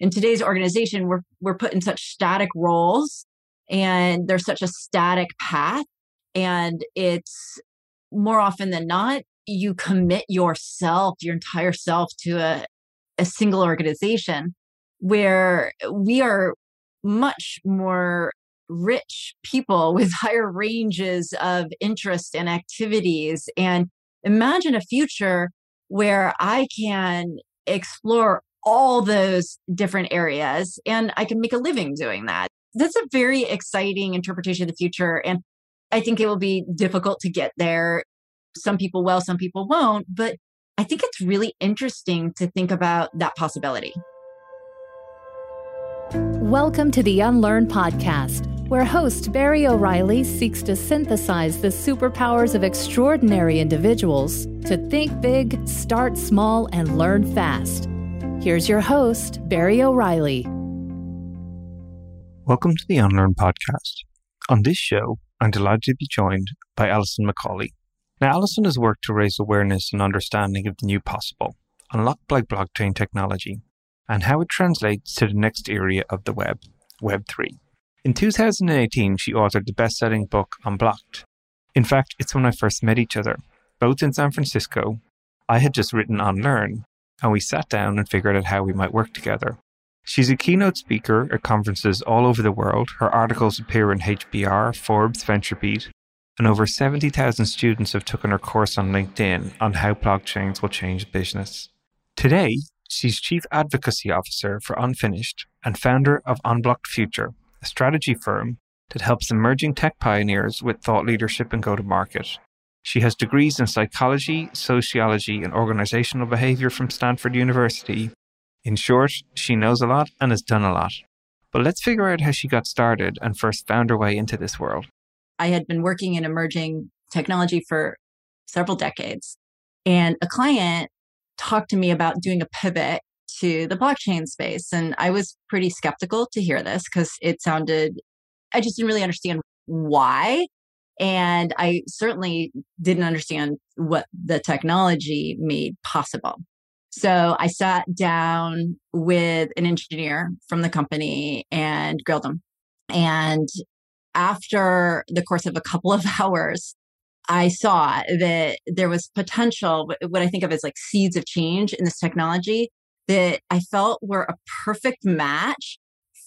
in today's organization, we're, we're put in such static roles and there's such a static path. And it's more often than not, you commit yourself, your entire self to a, a single organization where we are much more rich people with higher ranges of interest and activities. And imagine a future where I can explore all those different areas and I can make a living doing that. That's a very exciting interpretation of the future. And I think it will be difficult to get there. Some people will, some people won't. But I think it's really interesting to think about that possibility. Welcome to the Unlearn Podcast, where host Barry O'Reilly seeks to synthesize the superpowers of extraordinary individuals to think big, start small, and learn fast. Here's your host, Barry O'Reilly. Welcome to the Unlearn Podcast. On this show, I'm delighted to be joined by Alison McCauley. Now, Alison has worked to raise awareness and understanding of the new possible, unlocked by blockchain technology, and how it translates to the next area of the web, Web3. In 2018, she authored the best selling book Unblocked. In fact, it's when I first met each other, both in San Francisco. I had just written Unlearn, and we sat down and figured out how we might work together. She's a keynote speaker at conferences all over the world. Her articles appear in HBR, Forbes, VentureBeat, and over 70,000 students have taken her course on LinkedIn on how blockchains will change business. Today, She's Chief Advocacy Officer for Unfinished and founder of Unblocked Future, a strategy firm that helps emerging tech pioneers with thought leadership and go to market. She has degrees in psychology, sociology, and organizational behavior from Stanford University. In short, she knows a lot and has done a lot. But let's figure out how she got started and first found her way into this world. I had been working in emerging technology for several decades, and a client talked to me about doing a pivot to the blockchain space. And I was pretty skeptical to hear this because it sounded, I just didn't really understand why. And I certainly didn't understand what the technology made possible. So I sat down with an engineer from the company and grilled him. And after the course of a couple of hours, I saw that there was potential, what I think of as like seeds of change in this technology that I felt were a perfect match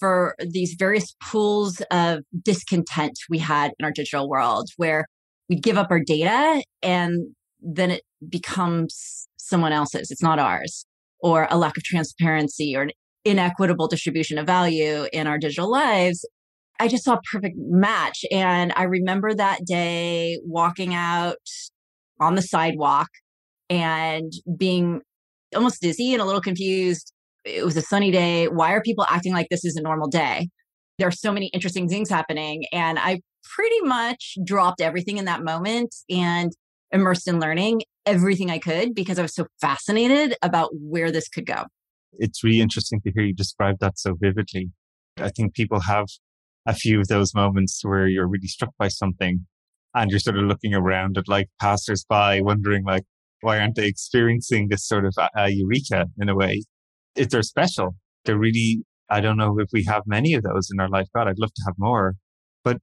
for these various pools of discontent we had in our digital world, where we give up our data and then it becomes someone else's, it's not ours, or a lack of transparency or an inequitable distribution of value in our digital lives. I just saw a perfect match. And I remember that day walking out on the sidewalk and being almost dizzy and a little confused. It was a sunny day. Why are people acting like this is a normal day? There are so many interesting things happening. And I pretty much dropped everything in that moment and immersed in learning everything I could because I was so fascinated about where this could go. It's really interesting to hear you describe that so vividly. I think people have a few of those moments where you're really struck by something and you're sort of looking around at like passersby, wondering like, why aren't they experiencing this sort of a, eureka in a way? If they're special, they're really, I don't know if we have many of those in our life. God, I'd love to have more. But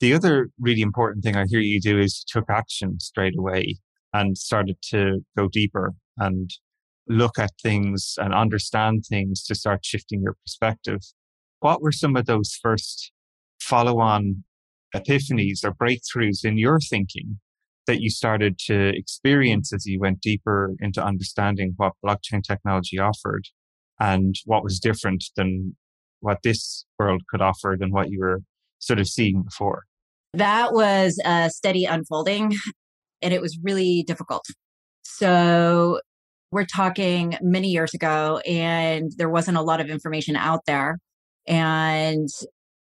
the other really important thing I hear you do is you took action straight away and started to go deeper and look at things and understand things to start shifting your perspective. What were some of those first follow on epiphanies or breakthroughs in your thinking that you started to experience as you went deeper into understanding what blockchain technology offered and what was different than what this world could offer than what you were sort of seeing before? That was a steady unfolding and it was really difficult. So we're talking many years ago and there wasn't a lot of information out there. And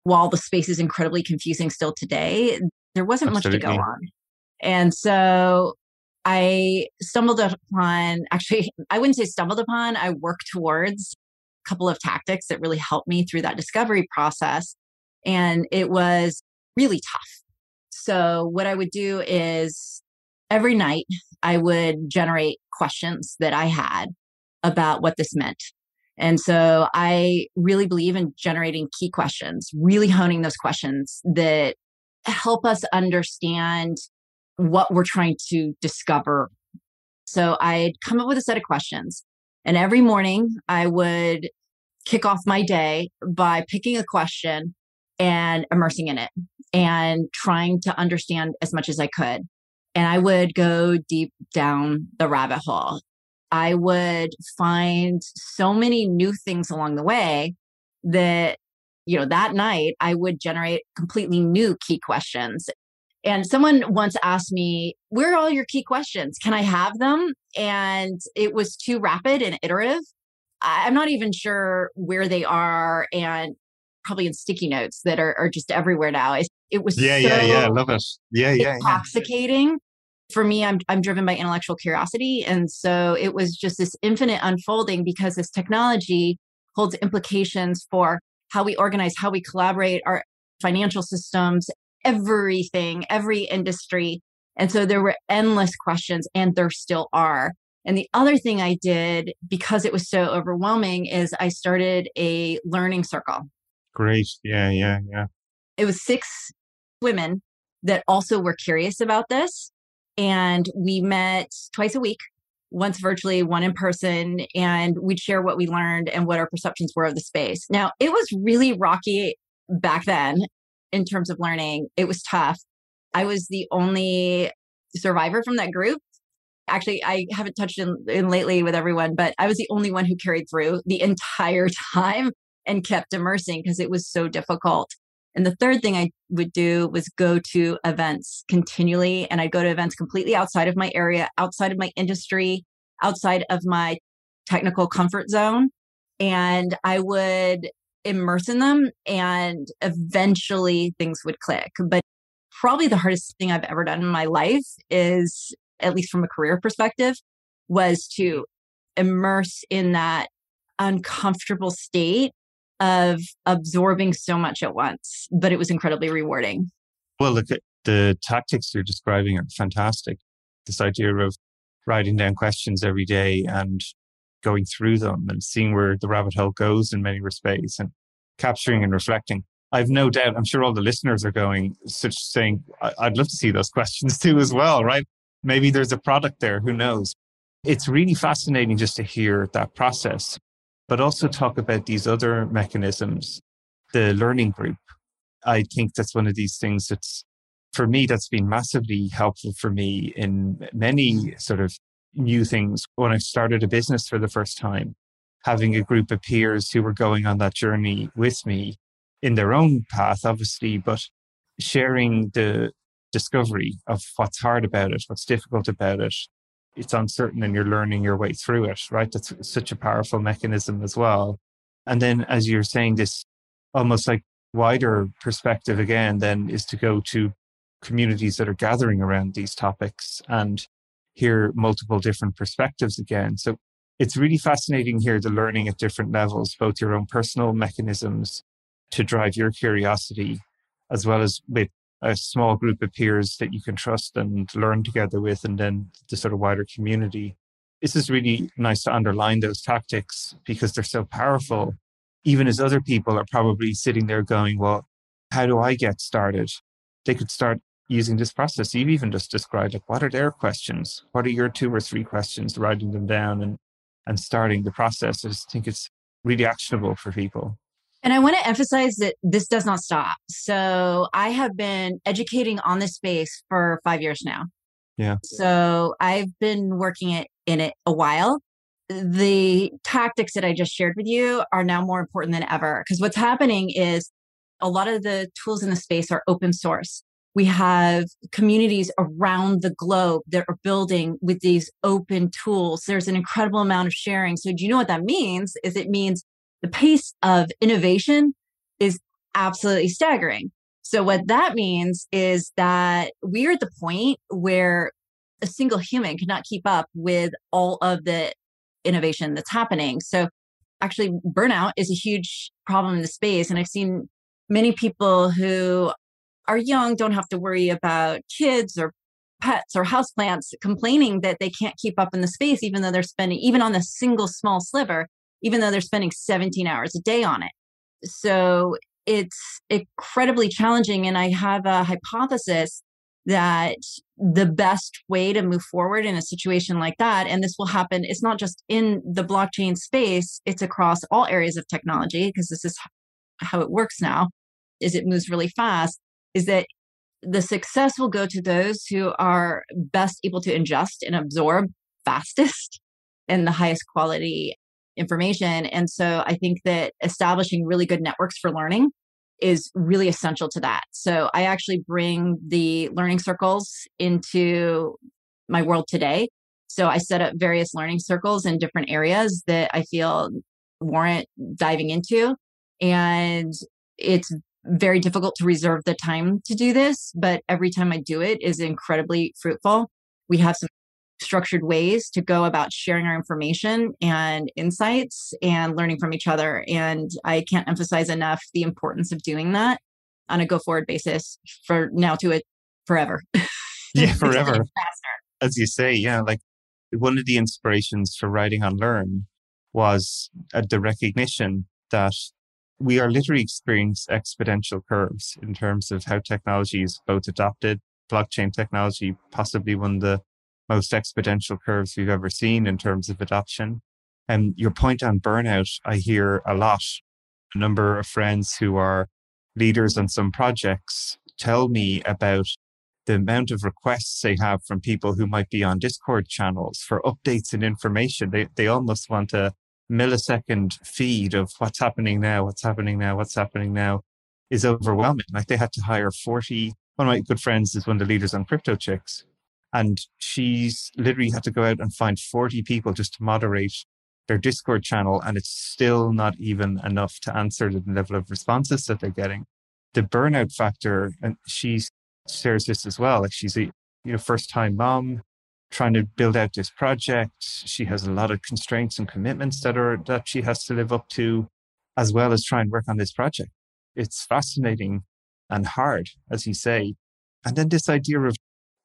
while the space is incredibly confusing still today, there wasn't Absolutely. much to go on. And so I stumbled upon, actually, I wouldn't say stumbled upon, I worked towards a couple of tactics that really helped me through that discovery process. And it was really tough. So, what I would do is every night I would generate questions that I had about what this meant And so I really believe in generating key questions, really honing those questions that help us understand what we're trying to discover. So I'd come up with a set of questions. And every morning I would kick off my day by picking a question and immersing in it and trying to understand as much as I could. And I would go deep down the rabbit hole. I would find so many new things along the way that, you know, that night I would generate completely new key questions. And someone once asked me, Where are all your key questions? Can I have them? And it was too rapid and iterative. I'm not even sure where they are and probably in sticky notes that are, are just everywhere now. It, it was yeah, so yeah, yeah. Love it. Yeah, yeah, intoxicating. Yeah. For me, I'm I'm driven by intellectual curiosity, and so it was just this infinite unfolding because this technology holds implications for how we organize, how we collaborate, our financial systems, everything, every industry. And so there were endless questions, and there still are. And the other thing I did because it was so overwhelming is I started a learning circle. Great. Yeah, yeah, yeah. It was six women that also were curious about this. And we met twice a week, once virtually, one in person, and we'd share what we learned and what our perceptions were of the space. Now, it was really rocky back then in terms of learning. It was tough. I was the only survivor from that group actually i haven't touched in, in, lately with everyone but i was the only one who carried through the entire time and kept immersing because it was so difficult and the third thing i would do was go to events continually and i'd go to events completely outside of my area outside of my industry outside of my technical comfort zone and i would immerse in them and eventually things would click but probably the hardest thing i've ever done in my life is at least from a career perspective, was to immerse in that uncomfortable state of absorbing so much at once. But it was incredibly rewarding. Well, look, at the tactics you're describing are fantastic. This idea of writing down questions every day and going through them and seeing where the rabbit hole goes in many respects and capturing and reflecting. I've no doubt, I'm sure all the listeners are going, such saying, I'd love to see those questions too, as well, right? Maybe there's a product there, who knows? It's really fascinating just to hear that process, but also talk about these other mechanisms, the learning group. I think that's one of these things that's, for me, that's been massively helpful for me in many sort of new things. When I started a business for the first time, having a group of peers who were going on that journey with me in their own path, obviously, but sharing the discovery of what's hard about it, what's difficult about it. It's uncertain and you're learning your way through it, right? That's such a powerful mechanism as well. And then, as you're saying, this almost like wider perspective again, then is to go to communities that are gathering around these topics and hear multiple different perspectives again. So it's really fascinating hear the learning at different levels, both your own personal mechanisms to drive your curiosity, as well as with a small group of peers that you can trust and learn together with, and then the sort of wider community. This is really nice to underline those tactics because they're so powerful. Even as other people are probably sitting there going, Well, how do I get started? They could start using this process. You've even just described like what are their questions? What are your two or three questions, writing them down and and starting the process. I just think it's really actionable for people. And I want to emphasize that this does not stop. So I have been educating on this space for five years now. Yeah. So I've been working it, in it a while. The tactics that I just shared with you are now more important than ever because what's happening is a lot of the tools in the space are open source. We have communities around the globe that are building with these open tools. There's an incredible amount of sharing. So do you know what that means? Is it means the pace of innovation is absolutely staggering. So what that means is that we're at the point where a single human cannot keep up with all of the innovation that's happening. So actually burnout is a huge problem in the space. And I've seen many people who are young, don't have to worry about kids or pets or houseplants complaining that they can't keep up in the space, even though they're spending, even on a single small sliver, even though they're spending 17 hours a day on it. So it's incredibly challenging. And I have a hypothesis that the best way to move forward in a situation like that, and this will happen, it's not just in the blockchain space, it's across all areas of technology, because this is how it works now, is it moves really fast, is that the success will go to those who are best able to ingest and absorb fastest and the highest quality information. And so I think that establishing really good networks for learning is really essential to that. So I actually bring the learning circles into my world today. So I set up various learning circles in different areas that I feel warrant diving into. And it's very difficult to reserve the time to do this, but every time I do it is incredibly fruitful. We have some structured ways to go about sharing our information and insights and learning from each other. And I can't emphasize enough the importance of doing that on a go forward basis for now to it forever. Yeah, forever. As you say, yeah, like one of the inspirations for writing Unlearn was uh, the recognition that we are literally experiencing exponential curves in terms of how technology is both adopted. Blockchain technology, possibly one of the most exponential curves we've ever seen in terms of adoption. And your point on burnout, I hear a lot. A number of friends who are leaders on some projects tell me about the amount of requests they have from people who might be on Discord channels for updates and information. They, they almost want a millisecond feed of what's happening now, what's happening now, what's happening now is overwhelming. Like they had to hire 40. One of my good friends is one of the leaders on Crypto Chicks. And she's literally had to go out and find 40 people just to moderate their Discord channel. And it's still not even enough to answer the level of responses that they're getting. The burnout factor, and she shares this as well. Like she's a you know first time mom trying to build out this project. She has a lot of constraints and commitments that are that she has to live up to, as well as try and work on this project. It's fascinating and hard, as you say. And then this idea of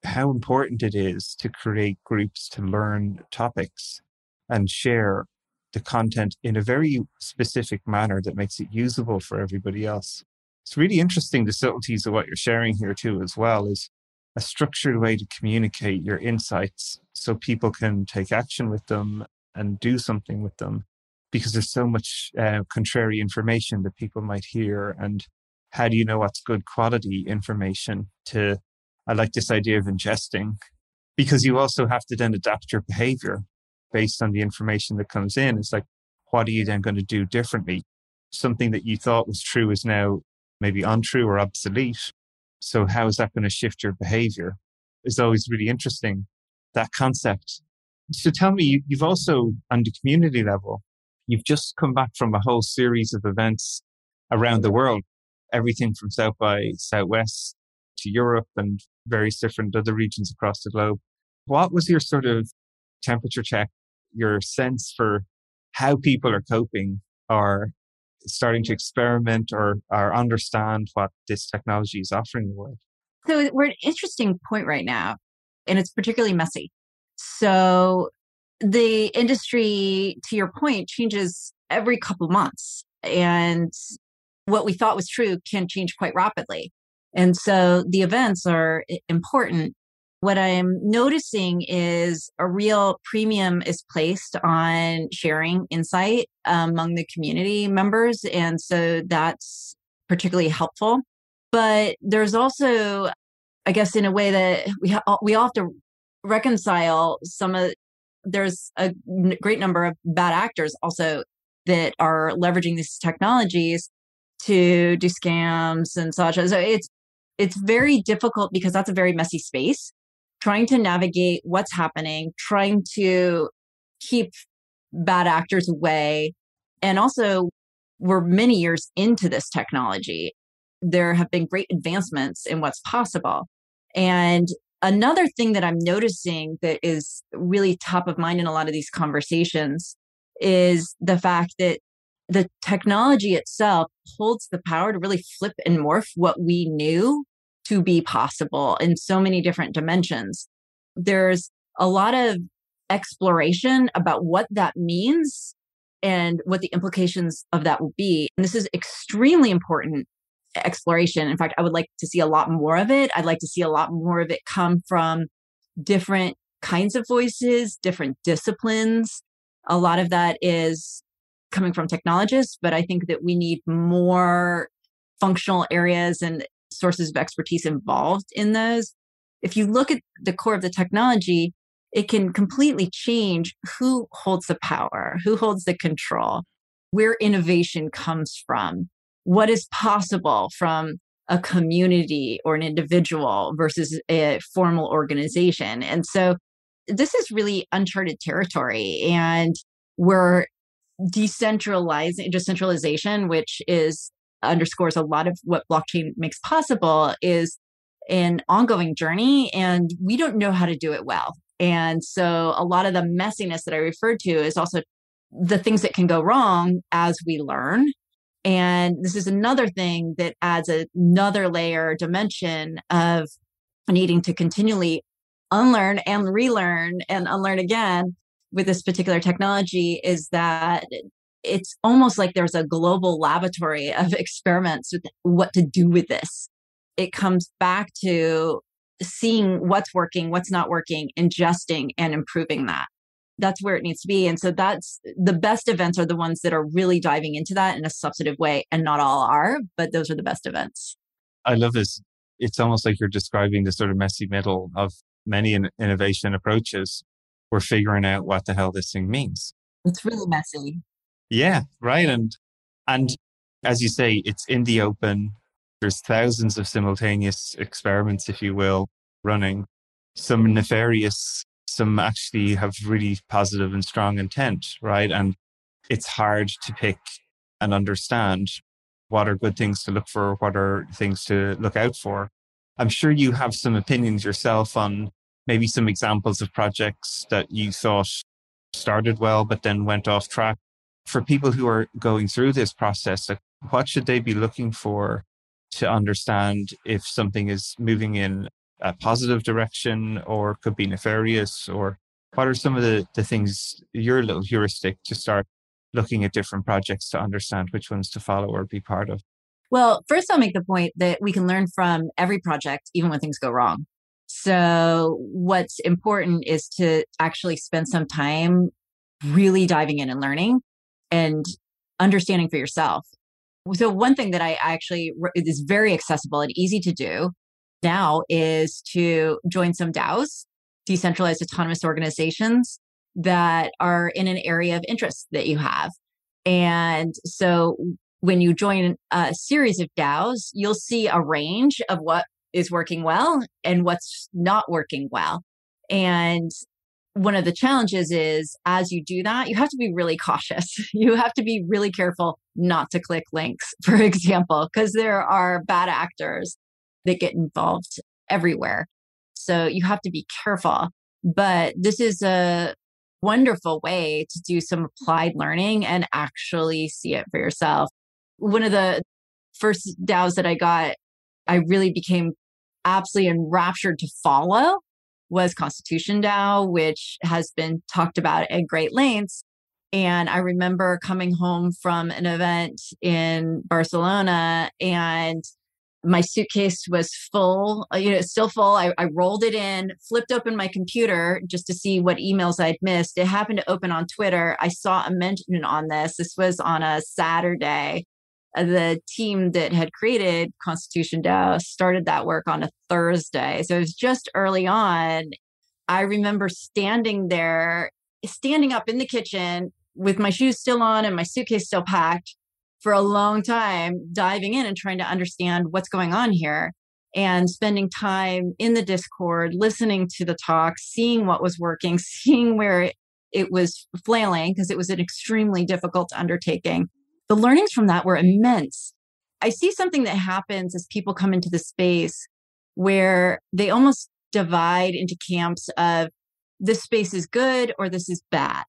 how important it is to create groups to learn topics and share the content in a very specific manner that makes it usable for everybody else. It's really interesting the subtleties of what you're sharing here too, as well, is a structured way to communicate your insights so people can take action with them and do something with them because there's so much uh, contrary information that people might hear and how do you know what's good quality information to i like this idea of ingesting because you also have to then adapt your behavior based on the information that comes in. It's like what are you then going to do differently? Something that you thought was true is now maybe untrue or obsolete so how is that going to shift your behavior? Is always really interesting, that concept. So tell me, you've also, on the community level, you've just come back from a whole series of events around the world, everything from South by Southwest to Europe and various different other regions across the globe. What was your sort of temperature check, your sense for how people are coping or starting to experiment or, or understand what this technology is offering the world? So we're at an interesting point right now, and it's particularly messy. So the industry, to your point, changes every couple months. And what we thought was true can change quite rapidly. And so the events are important what I'm noticing is a real premium is placed on sharing insight among the community members. And so that's particularly helpful. But there's also, I guess, in a way that we, ha- we all have to reconcile some of, there's a great number of bad actors also that are leveraging these technologies to do scams and such. So it's, it's very difficult because that's a very messy space trying to navigate what's happening, trying to keep bad actors away. And also, we're many years into this technology. There have been great advancements in what's possible. And another thing that I'm noticing that is really top of mind in a lot of these conversations is the fact that the technology itself holds the power to really flip and morph what we knew to be possible in so many different dimensions. There's a lot of exploration about what that means and what the implications of that will be. And this is extremely important exploration. In fact, I would like to see a lot more of it. I'd like to see a lot more of it come from different kinds of voices, different disciplines. A lot of that is coming from technologists, but I think that we need more functional areas and sources of expertise involved in those. If you look at the core of the technology, it can completely change who holds the power, who holds the control, where innovation comes from, what is possible from a community or an individual versus a formal organization. And so this is really uncharted territory. And we're decentralizing, decentralization, which is underscores a lot of what blockchain makes possible, is an ongoing journey. And we don't know how to do it well. And so a lot of the messiness that I referred to is also the things that can go wrong as we learn. And this is another thing that adds another layer dimension of needing to continually unlearn and relearn and unlearn again with this particular technology is that it's almost like there's a global laboratory of experiments with what to do with this. It comes back to seeing what's working, what's not working, ingesting and improving that. That's where it needs to be. And so that's the best events are the ones that are really diving into that in a substantive way. And not all are, but those are the best events. I love this. It's almost like you're describing the sort of messy middle of many in- innovation approaches. We're figuring out what the hell this thing means. It's really messy. Yeah, right. And and as you say, it's in the open. There's thousands of simultaneous experiments, if you will, running. Some nefarious, some actually have really positive and strong intent, right? And it's hard to pick and understand what are good things to look for, what are things to look out for. I'm sure you have some opinions yourself on maybe some examples of projects that you thought started well, but then went off track. For people who are going through this process, what should they be looking for to understand if something is moving in a positive direction or could be nefarious? Or what are some of the, the things your little heuristic to start looking at different projects to understand which ones to follow or be part of? Well first i'll make the point that we can learn from every project even when things go wrong. So what's important is to actually spend some time really diving in and learning and understanding for yourself so one thing that I actually is very accessible and easy to do now is to join some DAOs, decentralized autonomous organizations that are in an area of interest that you have. And so when you join a series of DAOs, you'll see a range of what is working well and what's not working well. And one of the challenges is as you do that, you have to be really cautious. You have to be really careful not to click links, for example, because there are bad actors that get involved everywhere. So you have to be careful. But this is a wonderful way to do some applied learning and actually see it for yourself. One of the first DAOs that I got, I really became absolutely enraptured to follow was Constitution DAO, which has been talked about at great lengths. And I remember coming home from an event in Barcelona and my suitcase was full, uh, you know, still full. I, I, rolled it in, flipped open my computer just to see what emails I'd missed. It happened to open on Twitter. I saw a mention on this. This was on a Saturday the team that had created Constitution DAO started that work on a Thursday. So it was just early on. I remember standing there, standing up in the kitchen with my shoes still on and my suitcase still packed for a long time, diving in and trying to understand what's going on here and spending time in the Discord, listening to the talk, seeing what was working, seeing where it, it was flailing because it was an extremely difficult undertaking the learnings from that were immense. I see something that happens as people come into the space where they almost divide into camps of this space is good or this is bad.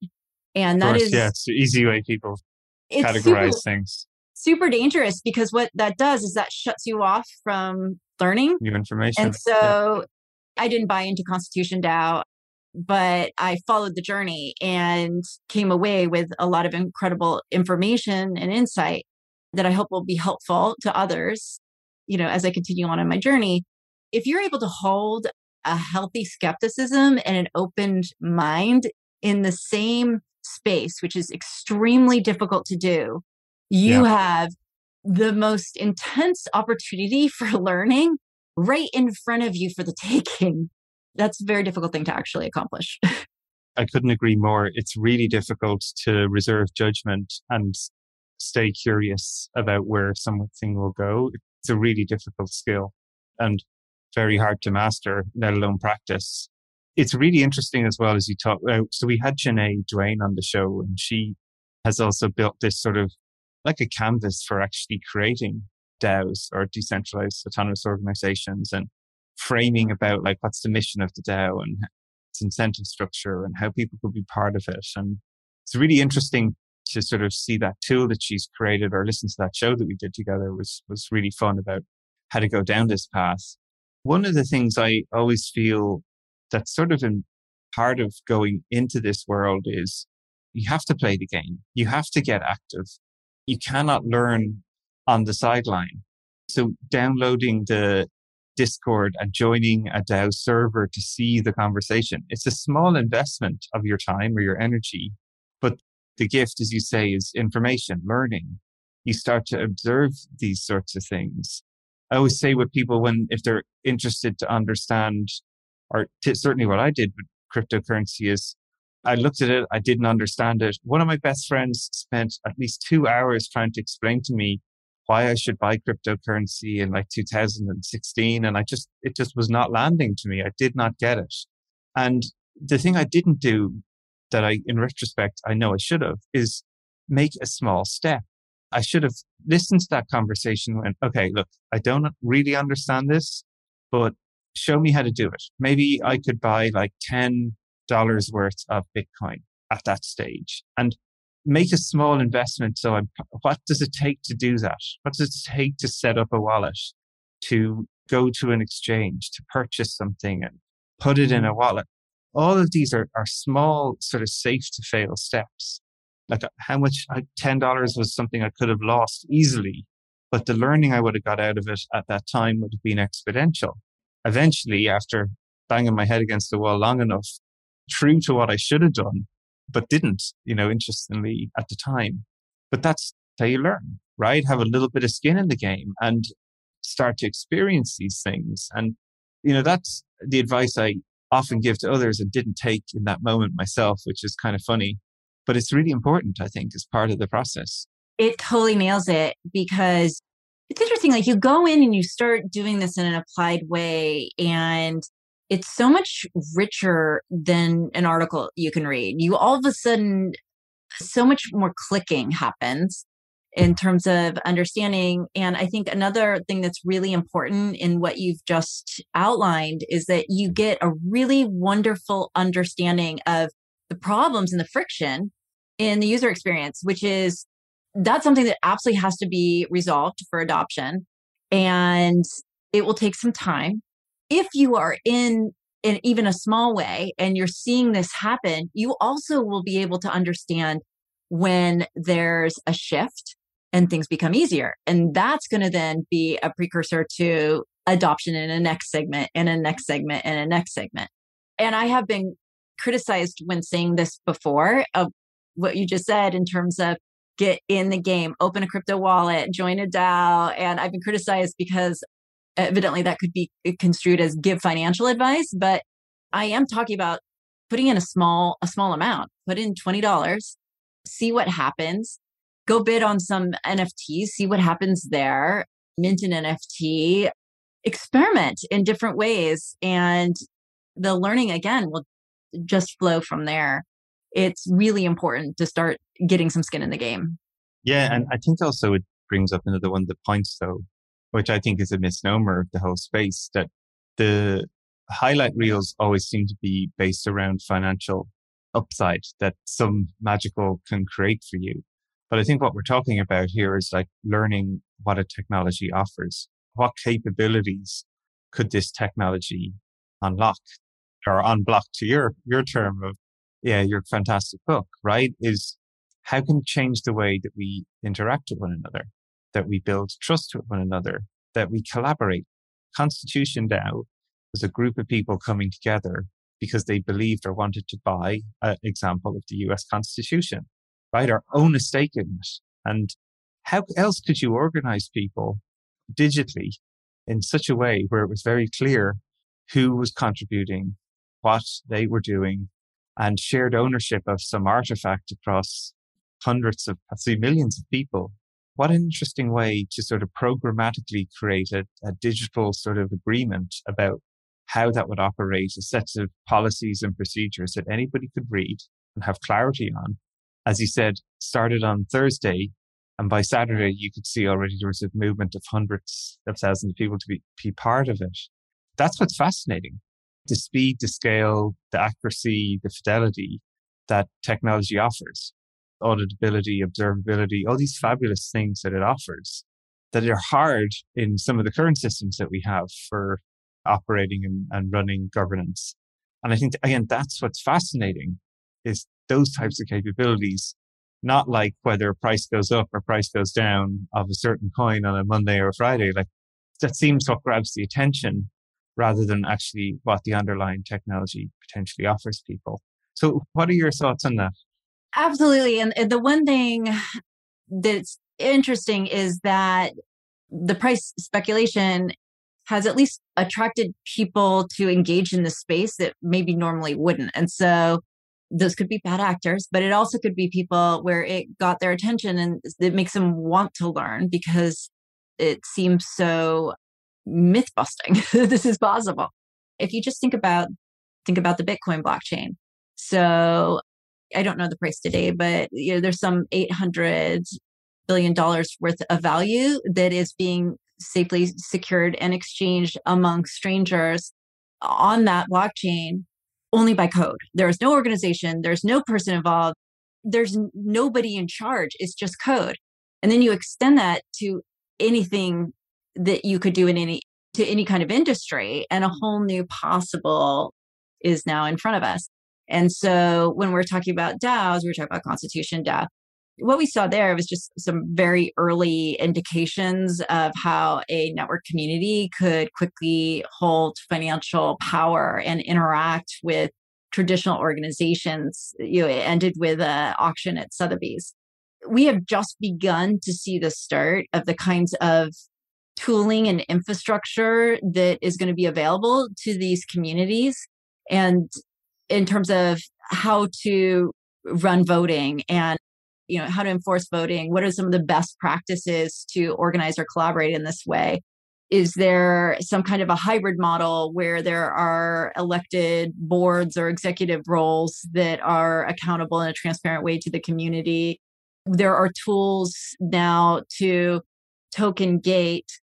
And that course, is yeah, it's the easy way people categorize super, things. Super dangerous because what that does is that shuts you off from learning new information. And so yeah. I didn't buy into Constitution DAO. But I followed the journey and came away with a lot of incredible information and insight that I hope will be helpful to others, you know, as I continue on in my journey. If you're able to hold a healthy skepticism and an open mind in the same space, which is extremely difficult to do, you yeah. have the most intense opportunity for learning right in front of you for the taking. That's a very difficult thing to actually accomplish. I couldn't agree more. It's really difficult to reserve judgment and stay curious about where something will go. It's a really difficult skill and very hard to master, let alone practice. It's really interesting as well as you talk about. So we had Janae Duane on the show and she has also built this sort of like a canvas for actually creating DAOs or decentralized autonomous organizations and framing about like what's the mission of the DAO and its incentive structure and how people could be part of it. And it's really interesting to sort of see that tool that she's created or listen to that show that we did together was was really fun about how to go down this path. One of the things I always feel that's sort of in part of going into this world is you have to play the game. You have to get active. You cannot learn on the sideline. So downloading the Discord and joining a DAO server to see the conversation, it's a small investment of your time or your energy. But the gift, as you say, is information, learning. You start to observe these sorts of things. I always say with people when, if they're interested to understand, or t- certainly what I did with cryptocurrency is I looked at it, I didn't understand it. One of my best friends spent at least two hours trying to explain to me why I should buy cryptocurrency in like 2016. And I just, it just was not landing to me. I did not get it. And the thing I didn't do that I, in retrospect, I know I should have is make a small step. I should have listened to that conversation and, okay, look, I don't really understand this, but show me how to do it. Maybe I could buy like $10 worth of Bitcoin at that stage. And make a small investment. So I'm, what does it take to do that? What does it take to set up a wallet, to go to an exchange, to purchase something and put it in a wallet? All of these are, are small, sort of safe to fail steps. Like uh, how much, $10 was something I could have lost easily, but the learning I would have got out of it at that time would have been exponential. Eventually, after banging my head against the wall long enough, true to what I should have done, but didn't, you know, interestingly at the time. But that's how you learn, right? Have a little bit of skin in the game and start to experience these things. And, you know, that's the advice I often give to others and didn't take in that moment myself, which is kind of funny. But it's really important, I think, as part of the process. It totally nails it because it's interesting. Like you go in and you start doing this in an applied way and it's so much richer than an article you can read. You all of a sudden, so much more clicking happens in terms of understanding. And I think another thing that's really important in what you've just outlined is that you get a really wonderful understanding of the problems and the friction in the user experience, which is that's something that absolutely has to be resolved for adoption. And it will take some time if you are in in even a small way and you're seeing this happen, you also will be able to understand when there's a shift and things become easier. And that's going to then be a precursor to adoption in a next segment in a next segment in a next segment. And I have been criticized when saying this before of what you just said in terms of get in the game, open a crypto wallet, join a DAO. And I've been criticized because evidently that could be construed as give financial advice, but I am talking about putting in a small a small amount. Put in $20, see what happens. Go bid on some NFTs, see what happens there. Mint an NFT, experiment in different ways and the learning again will just flow from there. It's really important to start getting some skin in the game. Yeah, and I think also it brings up another one of the points though which I think is a misnomer of the whole space, that the highlight reels always seem to be based around financial upside that some magical can create for you. But I think what we're talking about here is like learning what a technology offers. What capabilities could this technology unlock? or unblock to your, your term of, yeah, your fantastic book, right? Is how can it change the way that we interact with one another, that we build trust with one another, that we collaborate. Constitution DAO was a group of people coming together because they believed or wanted to buy an example of the US Constitution, right? Or own a stake in it. And how else could you organize people digitally in such a way where it was very clear who was contributing, what they were doing, and shared ownership of some artifact across hundreds of, possibly millions of people. What an interesting way to sort of programmatically create a, a digital sort of agreement about how that would operate, a set of policies and procedures that anybody could read and have clarity on. As you said, started on Thursday, and by Saturday, you could see already there was a movement of hundreds of thousands of people to be, be part of it. That's what's fascinating. The speed, the scale, the accuracy, the fidelity that technology offers, auditability, observability, all these fabulous things that it offers that are hard in some of the current systems that we have for operating and, and running governance. And I think, again, that's what's fascinating is those types of capabilities, not like whether price goes up or price goes down of a certain coin on a Monday or a Friday. Like that seems what grabs the attention rather than actually what the underlying technology potentially offers people. So what are your thoughts on that? Absolutely. And the one thing that's interesting is that the price speculation has at least attracted people to engage in the space that maybe normally wouldn't. And so those could be bad actors, but it also could be people where it got their attention and it makes them want to learn because it seems so myth busting this is possible. If you just think about think about the Bitcoin blockchain. So I don't know the price today, but you know, there's some 800 billion dollars worth of value that is being safely secured and exchanged among strangers on that blockchain only by code. There's no organization, there's no person involved, there's nobody in charge. It's just code. And then you extend that to anything that you could do in any to any kind of industry and a whole new possible is now in front of us. And so when we're talking about DAOs, we're talking about Constitution DAO what we saw there was just some very early indications of how a network community could quickly hold financial power and interact with traditional organizations. You know, it ended with an auction at Sotheby's. We have just begun to see the start of the kinds of tooling and infrastructure that is going to be available to these communities. And in terms of how to run voting and you know how to enforce voting what are some of the best practices to organize or collaborate in this way? Is there some kind of a hybrid model where there are elected boards or executive roles that are accountable in a transparent way to the community? There are tools now to token gate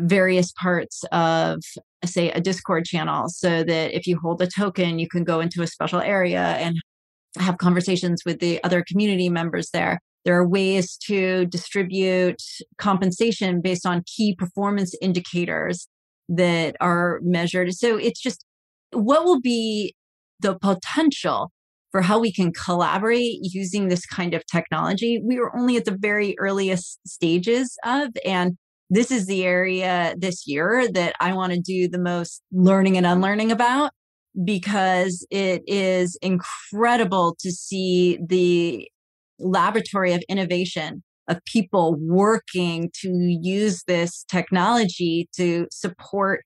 various parts of say a discord channel so that if you hold a token you can go into a special area and have conversations with the other community members there. There are ways to distribute compensation based on key performance indicators that are measured. So it's just what will be the potential for how we can collaborate using this kind of technology. We are only at the very earliest stages of, and this is the area this year that I want to do the most learning and unlearning about because it is incredible to see the laboratory of innovation of people working to use this technology to support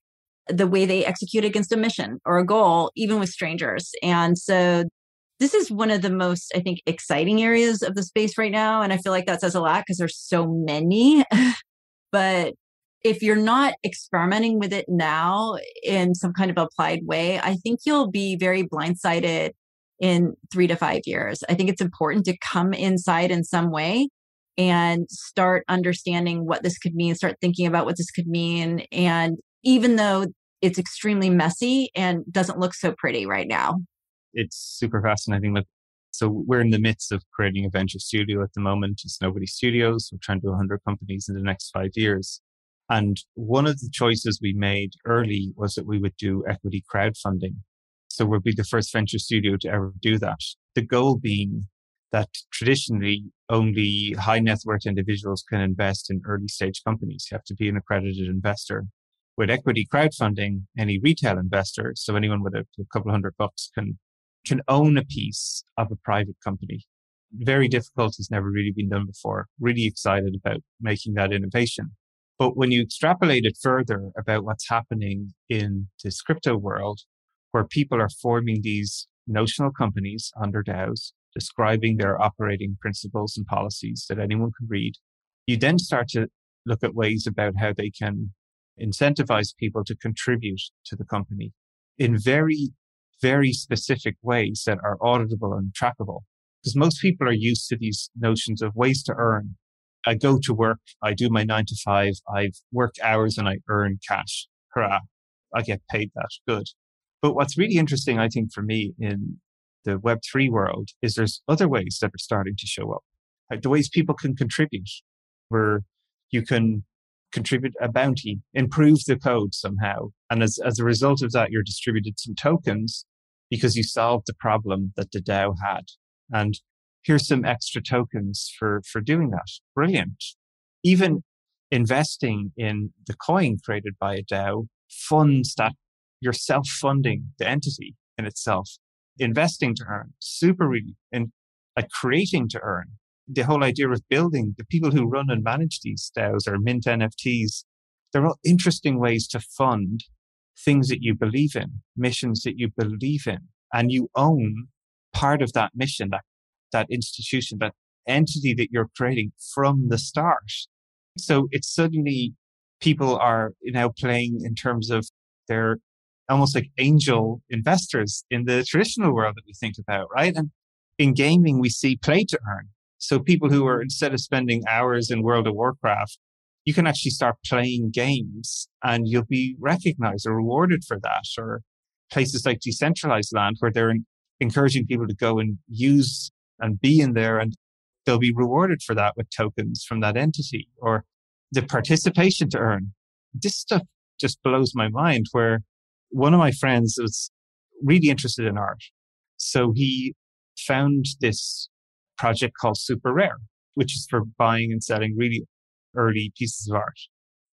the way they execute against a mission or a goal, even with strangers. And so this is one of the most, I think, exciting areas of the space right now. And I feel like that says a lot because there's so many. but if you're not experimenting with it now in some kind of applied way, I think you'll be very blindsided in three to five years. I think it's important to come inside in some way and start understanding what this could mean, start thinking about what this could mean. And even though it's extremely messy and doesn't look so pretty right now. It's super fascinating. So we're in the midst of creating a venture studio at the moment. It's Nobody Studios. We're trying to do 100 companies in the next five years. And one of the choices we made early was that we would do equity crowdfunding. So we'll be the first venture studio to ever do that. The goal being that traditionally only high net worth individuals can invest in early stage companies. You have to be an accredited investor. With equity crowdfunding, any retail investor, so anyone with a, a couple hundred bucks can can own a piece of a private company. Very difficult, has never really been done before. Really excited about making that innovation. But when you extrapolate it further about what's happening in this crypto world, where people are forming these notional companies under DAOs, describing their operating principles and policies that anyone can read, you then start to look at ways about how they can incentivize people to contribute to the company in very very specific ways that are auditable and trackable. Because most people are used to these notions of ways to earn. I go to work, I do my nine to five, I've worked hours and I earn cash. Hurrah. I get paid that. Good. But what's really interesting, I think, for me in the Web3 world is there's other ways that are starting to show up. Like the ways people can contribute, where you can contribute a bounty, improve the code somehow. And as, as a result of that, you're distributed some tokens because you solved the problem that the DAO had. And here's some extra tokens for, for doing that. Brilliant. Even investing in the coin created by a DAO funds that you're self-funding the entity in itself. Investing to earn, super really, and like creating to earn. The whole idea of building the people who run and manage these DAOs or mint NFTs, they're all interesting ways to fund things that you believe in, missions that you believe in, and you own part of that mission, that, that institution, that entity that you're creating from the start. So it's suddenly people are now playing in terms of they're almost like angel investors in the traditional world that we think about, right? And in gaming, we see play to earn. So people who are instead of spending hours in World of Warcraft you can actually start playing games and you'll be recognized or rewarded for that. Or places like Decentraland where they're encouraging people to go and use and be in there and they'll be rewarded for that with tokens from that entity or the participation to earn. This stuff just blows my mind where one of my friends was really interested in art. So he found this project called SuperRare, which is for buying and selling really early pieces of art.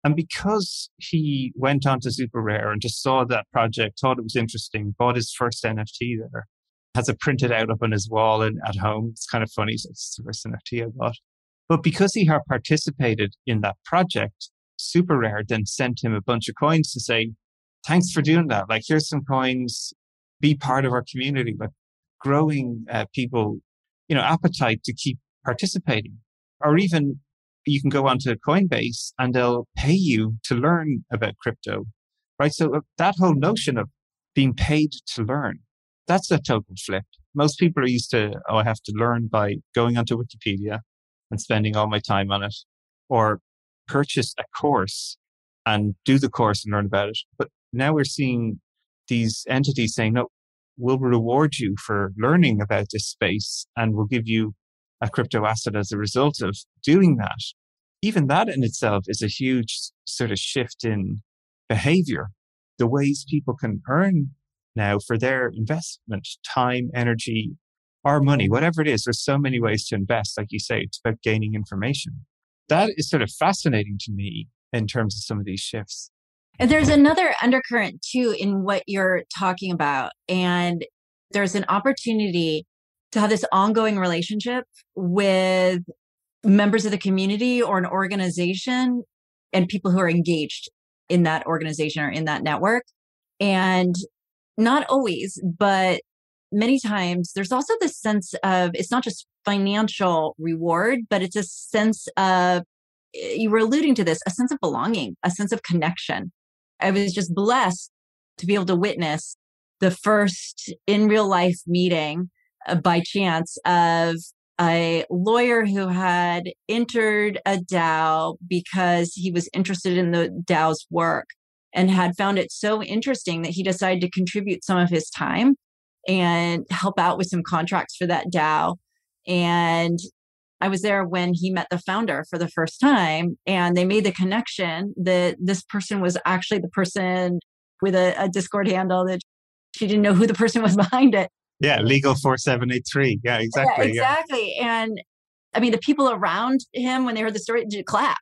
And because he went on to SuperRare and just saw that project, thought it was interesting, bought his first NFT there, has it printed out up on his wall and at home. It's kind of funny. So it's the first NFT I bought. But because he had participated in that project, SuperRare then sent him a bunch of coins to say, thanks for doing that. Like, here's some coins. Be part of our community, but growing uh, people, you know, appetite to keep participating or even you can go onto Coinbase and they'll pay you to learn about crypto, right? So uh, that whole notion of being paid to learn, that's a total flip. Most people are used to, oh, I have to learn by going onto Wikipedia and spending all my time on it or purchase a course and do the course and learn about it. But now we're seeing these entities saying, no, we'll reward you for learning about this space and we'll give you a crypto asset as a result of doing that. Even that in itself is a huge sort of shift in behavior. The ways people can earn now for their investment, time, energy, or money, whatever it is. There's so many ways to invest. Like you say, it's about gaining information. That is sort of fascinating to me in terms of some of these shifts. And there's another undercurrent too in what you're talking about. And there's an opportunity to have this ongoing relationship with members of the community or an organization and people who are engaged in that organization or in that network. And not always, but many times there's also this sense of it's not just financial reward, but it's a sense of, eh, you were alluding to this, a sense of belonging, a sense of connection. I was just blessed to be able to witness the first in real life meeting Uh, by chance of a lawyer who had entered a DAO because he was interested in the DAO's work and had found it so interesting that he decided to contribute some of his time and help out with some contracts for that DAO. And I was there when he met the founder for the first time and they made the connection that this person was actually the person with a, a Discord handle that she didn't know who the person was behind it. Yeah, legal 4783. Yeah, exactly. Yeah, exactly. Yeah. And I mean, the people around him, when they heard the story, did clap.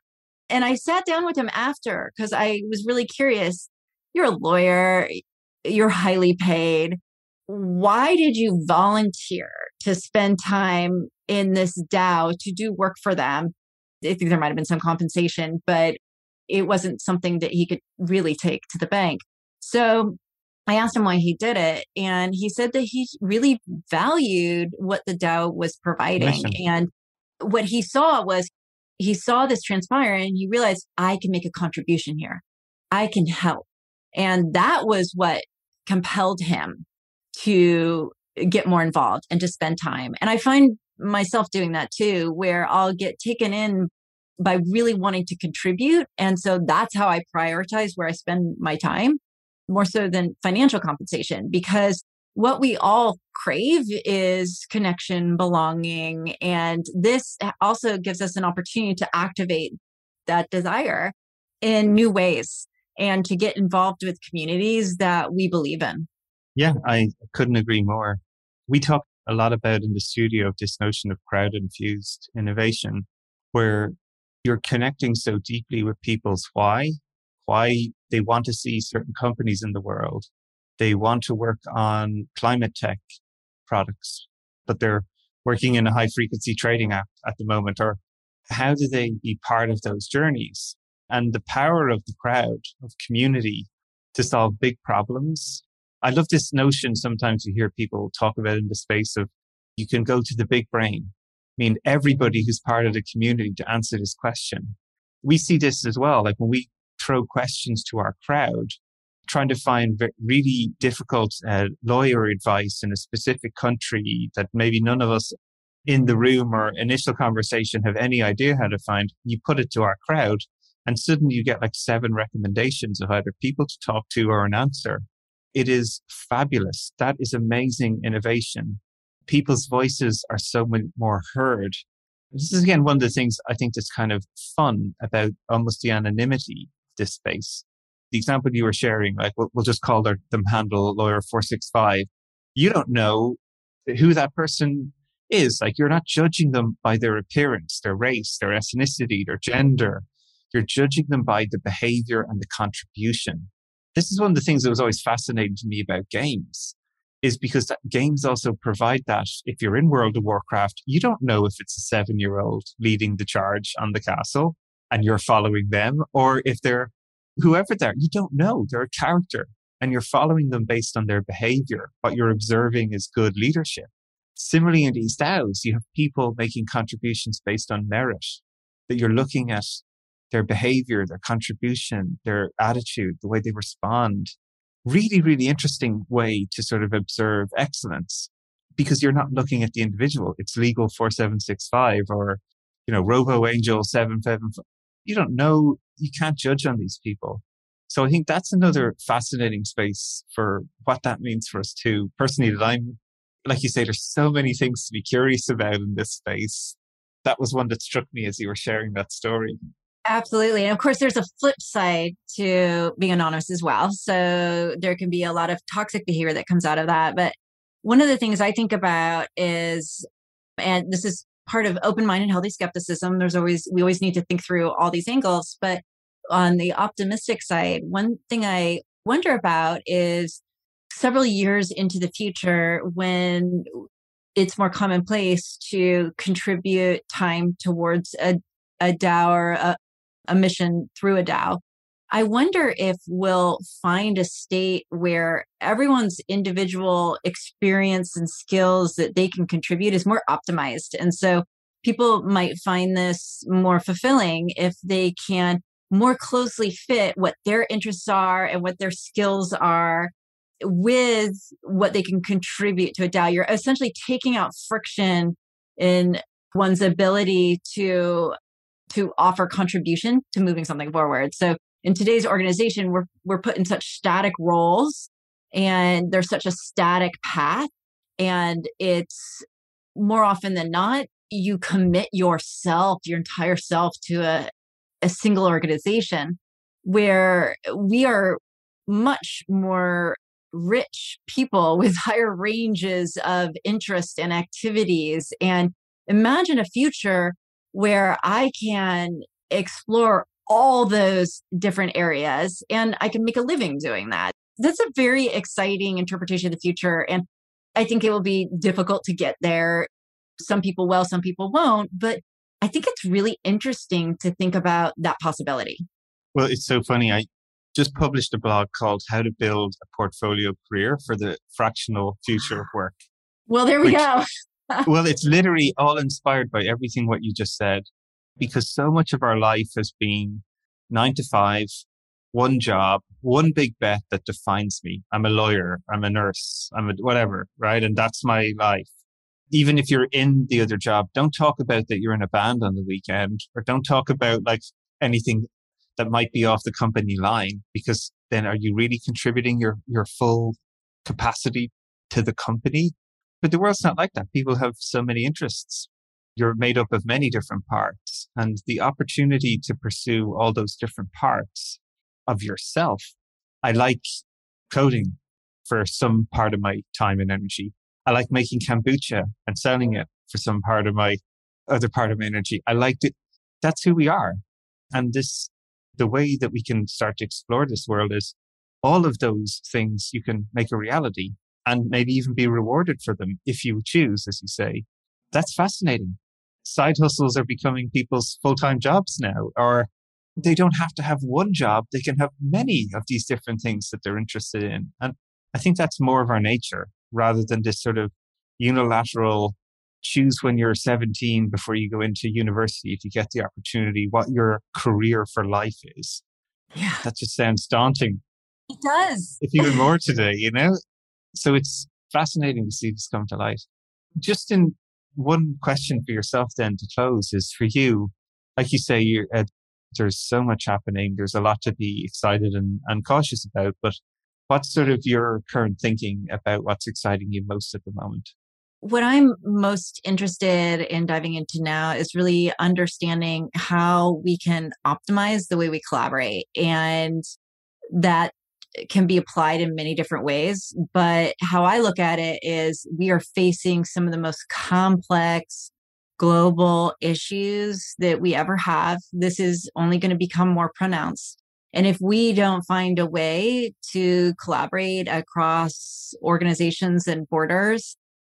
And I sat down with him after because I was really curious. You're a lawyer, you're highly paid. Why did you volunteer to spend time in this DAO to do work for them? I think there might have been some compensation, but it wasn't something that he could really take to the bank. So I asked him why he did it, and he said that he really valued what the DAO was providing. And what he saw was he saw this transpire and he realized I can make a contribution here. I can help. And that was what compelled him to get more involved and to spend time. And I find myself doing that too, where I'll get taken in by really wanting to contribute. And so that's how I prioritize where I spend my time more so than financial compensation because what we all crave is connection, belonging. And this also gives us an opportunity to activate that desire in new ways and to get involved with communities that we believe in. Yeah, I couldn't agree more. We talk a lot about in the studio of this notion of crowd infused innovation, where you're connecting so deeply with people's why, why they want to see certain companies in the world. They want to work on climate tech products, but they're working in a high frequency trading app at the moment, or how do they be part of those journeys? And the power of the crowd, of community to solve big problems. I love this notion sometimes you hear people talk about in the space of you can go to the big brain I mean, everybody who's part of the community to answer this question. We see this as well. Like when we throw questions to our crowd, trying to find really difficult uh, lawyer advice in a specific country that maybe none of us in the room or initial conversation have any idea how to find, you put it to our crowd and suddenly you get like seven recommendations of either people to talk to or an answer. It is fabulous. That is amazing innovation people's voices are so much more heard. This is again one of the things I think that's kind of fun about almost the anonymity this space. The example you were sharing, like we'll, we'll just call them handle lawyer 465. You don't know who that person is. Like you're not judging them by their appearance, their race, their ethnicity, their gender. You're judging them by the behavior and the contribution. This is one of the things that was always fascinating to me about games is because games also provide that. If you're in World of Warcraft, you don't know if it's a seven year old leading the charge on the castle and you're following them, or if they're whoever they're, you don't know. They're a character and you're following them based on their behavior. What you're observing is good leadership. Similarly, in these DAOs, you have people making contributions based on merit that you're looking at their behavior, their contribution, their attitude, the way they respond, really, really interesting way to sort of observe excellence because you're not looking at the individual. It's legal 4765 or, you know, Robo Angel 775. You don't know, you can't judge on these people. So I think that's another mm. fascinating space for what that means for us too. Personally, that I'm, like you say, there's so many things to be curious about in this space. That was one that struck me as you were sharing that story. Absolutely. And of course, there's a flip side to being anonymous as well. So there can be a lot of toxic behavior that comes out of that. But one of the things I think about is, and this is part of open minded, healthy skepticism. There's always, we always need to think through all these angles. But on the optimistic side, one thing I wonder about is several years into the future when it's more commonplace to contribute time towards a a DAO or a, a mission through a DAO. I wonder if we'll find a state where everyone's individual experience and skills that they can contribute is more optimized. And so people might find this more fulfilling if they can more closely fit what their interests are and what their skills are with what they can contribute to a DAO. You're essentially taking out friction in one's ability to to offer contribution to moving something forward. So in today's organization, we're we're put in such static roles and there's such a static path. And it's more often than not, you commit yourself, your entire self to a, a single organization where we are much more rich people with higher ranges of interest and activities. And imagine a future where I can explore all those different areas and I can make a living doing that. That's a very exciting interpretation of the future. And I think it will be difficult to get there. Some people will, some people won't. But I think it's really interesting to think about that possibility. Well, it's so funny. I just published a blog called How to Build a Portfolio Career for the Fractional Future of Work. Well, there we which, go. well, it's literally all inspired by everything what you just said, because so much of our life has been nine to five, one job, one big bet that defines me. I'm a lawyer, I'm a nurse, I'm a whatever, right? And that's my life. Even if you're in the other job, don't talk about that you're in a band on the weekend or don't talk about like anything that might be off the company line because then are you really contributing your, your full capacity to the company? But the world's not like that. People have so many interests. You're made up of many different parts and the opportunity to pursue all those different parts of yourself. I like coding for some part of my time and energy. I like making kombucha and selling it for some part of my other part of my energy. I like it. That's who we are. And this, the way that we can start to explore this world is all of those things you can make a reality and maybe even be rewarded for them if you choose, as you say. That's fascinating. Side hustles are becoming people's full time jobs now, or they don't have to have one job. They can have many of these different things that they're interested in. And I think that's more of our nature rather than this sort of unilateral choose when you're 17 before you go into university if you get the opportunity what your career for life is. Yeah. That just sounds daunting. It does. If even more today, you know? So it's fascinating to see this come to light. Just in one question for yourself then to close is for you, like you say, you're at there's so much happening. There's a lot to be excited and, and cautious about. But what's sort of your current thinking about what's exciting you most at the moment? What I'm most interested in diving into now is really understanding how we can optimize the way we collaborate. And that can be applied in many different ways. But how I look at it is we are facing some of the most complex global issues that we ever have. This is only going to become more pronounced. And if we don't find a way to collaborate across organizations and borders,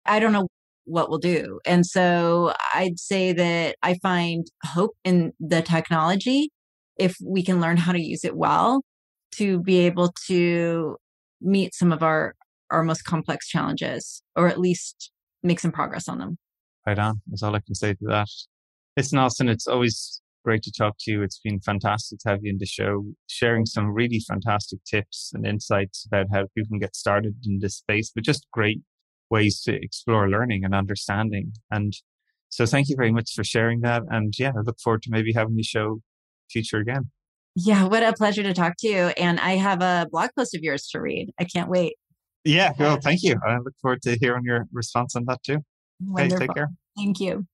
I don't know what we'll do. And so I'd say that I find hope in the technology if we can learn how to use it well to be able to meet some of our our most complex challenges or at least make some progress on them right on. That's all I can say to that. Listen, Austin, it's always great to talk to you. It's been fantastic to have you in the show, sharing some really fantastic tips and insights about how people can get started in this space, but just great ways to explore learning and understanding. And so thank you very much for sharing that. And yeah, I look forward to maybe having the show future again. Yeah, what a pleasure to talk to you. And I have a blog post of yours to read. I can't wait. Yeah, well, thank you. I look forward to hearing your response on that too. Wonderful. take care. Thank you.